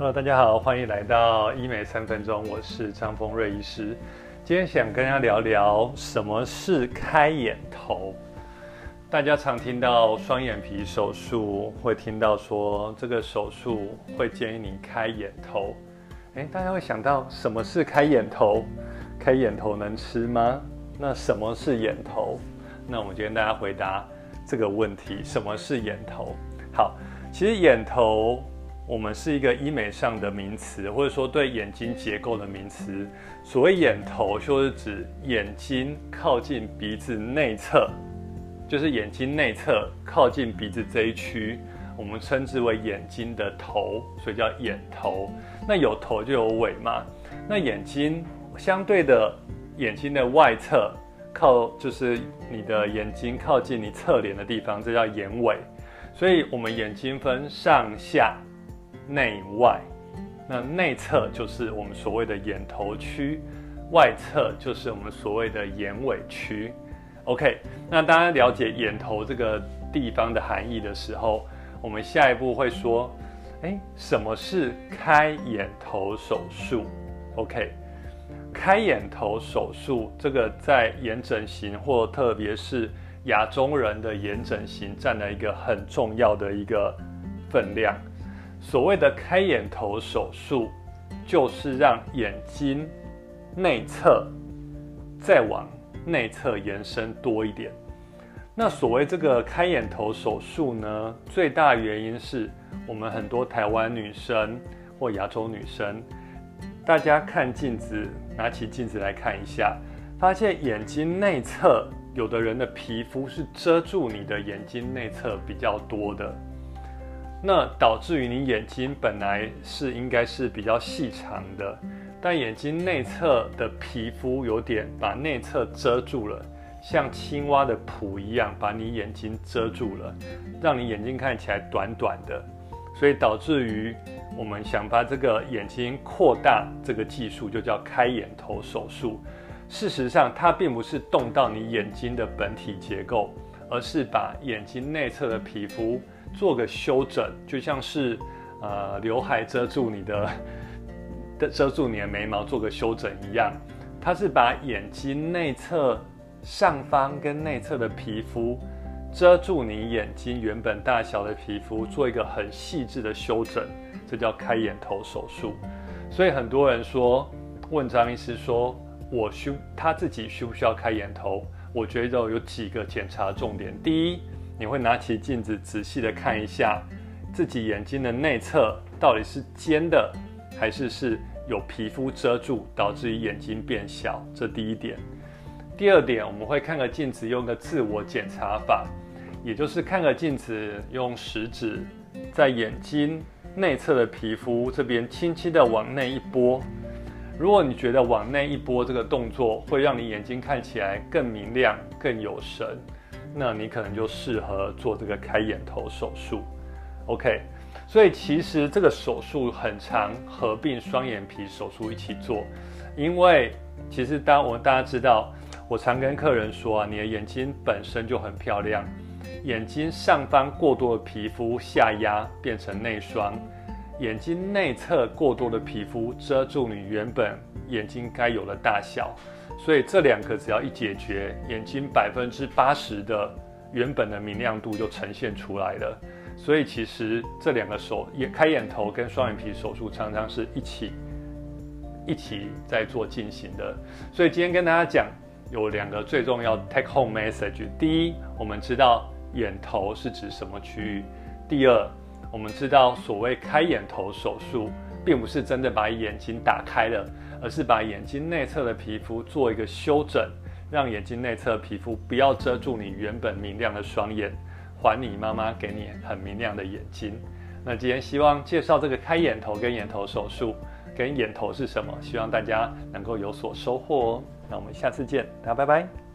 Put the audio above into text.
Hello，大家好，欢迎来到医美三分钟，我是张峰瑞医师。今天想跟大家聊聊什么是开眼头。大家常听到双眼皮手术，会听到说这个手术会建议你开眼头。诶，大家会想到什么是开眼头？开眼头能吃吗？那什么是眼头？那我们今天大家回答这个问题：什么是眼头？好，其实眼头我们是一个医美上的名词，或者说对眼睛结构的名词。所谓眼头，就是指眼睛靠近鼻子内侧，就是眼睛内侧靠近鼻子这一区，我们称之为眼睛的头，所以叫眼头。那有头就有尾嘛？那眼睛相对的眼睛的外侧，靠就是你的眼睛靠近你侧脸的地方，这叫眼尾。所以，我们眼睛分上下、内外。那内侧就是我们所谓的眼头区，外侧就是我们所谓的眼尾区。OK，那大家了解眼头这个地方的含义的时候，我们下一步会说，哎，什么是开眼头手术？OK，开眼头手术这个在眼整形或特别是亚洲人的眼整形占了一个很重要的一个分量。所谓的开眼头手术，就是让眼睛内侧再往内侧延伸多一点。那所谓这个开眼头手术呢，最大原因是我们很多台湾女生或亚洲女生，大家看镜子，拿起镜子来看一下，发现眼睛内侧有的人的皮肤是遮住你的眼睛内侧比较多的。那导致于你眼睛本来是应该是比较细长的，但眼睛内侧的皮肤有点把内侧遮住了，像青蛙的蹼一样把你眼睛遮住了，让你眼睛看起来短短的，所以导致于我们想把这个眼睛扩大，这个技术就叫开眼头手术。事实上，它并不是动到你眼睛的本体结构，而是把眼睛内侧的皮肤。做个修整，就像是呃刘海遮住你的 的遮住你的眉毛，做个修整一样。它是把眼睛内侧上方跟内侧的皮肤遮住你眼睛原本大小的皮肤，做一个很细致的修整，这叫开眼头手术。所以很多人说问张医师说，我需他自己需不需要开眼头？我觉得有几个检查重点，第一。你会拿起镜子仔细的看一下自己眼睛的内侧到底是尖的，还是是有皮肤遮住导致于眼睛变小。这第一点。第二点，我们会看个镜子，用个自我检查法，也就是看个镜子，用食指在眼睛内侧的皮肤这边轻轻的往内一拨。如果你觉得往内一拨这个动作会让你眼睛看起来更明亮、更有神。那你可能就适合做这个开眼头手术，OK。所以其实这个手术很常合并双眼皮手术一起做，因为其实当我大家知道，我常跟客人说啊，你的眼睛本身就很漂亮，眼睛上方过多的皮肤下压变成内双，眼睛内侧过多的皮肤遮住你原本眼睛该有的大小。所以这两个只要一解决，眼睛百分之八十的原本的明亮度就呈现出来了。所以其实这两个手眼开眼头跟双眼皮手术常常是一起一起在做进行的。所以今天跟大家讲有两个最重要 take home message。第一，我们知道眼头是指什么区域；第二，我们知道所谓开眼头手术，并不是真的把眼睛打开了。而是把眼睛内侧的皮肤做一个修整，让眼睛内侧皮肤不要遮住你原本明亮的双眼，还你妈妈给你很明亮的眼睛。那今天希望介绍这个开眼头跟眼头手术，跟眼头是什么，希望大家能够有所收获哦。那我们下次见，大家拜拜。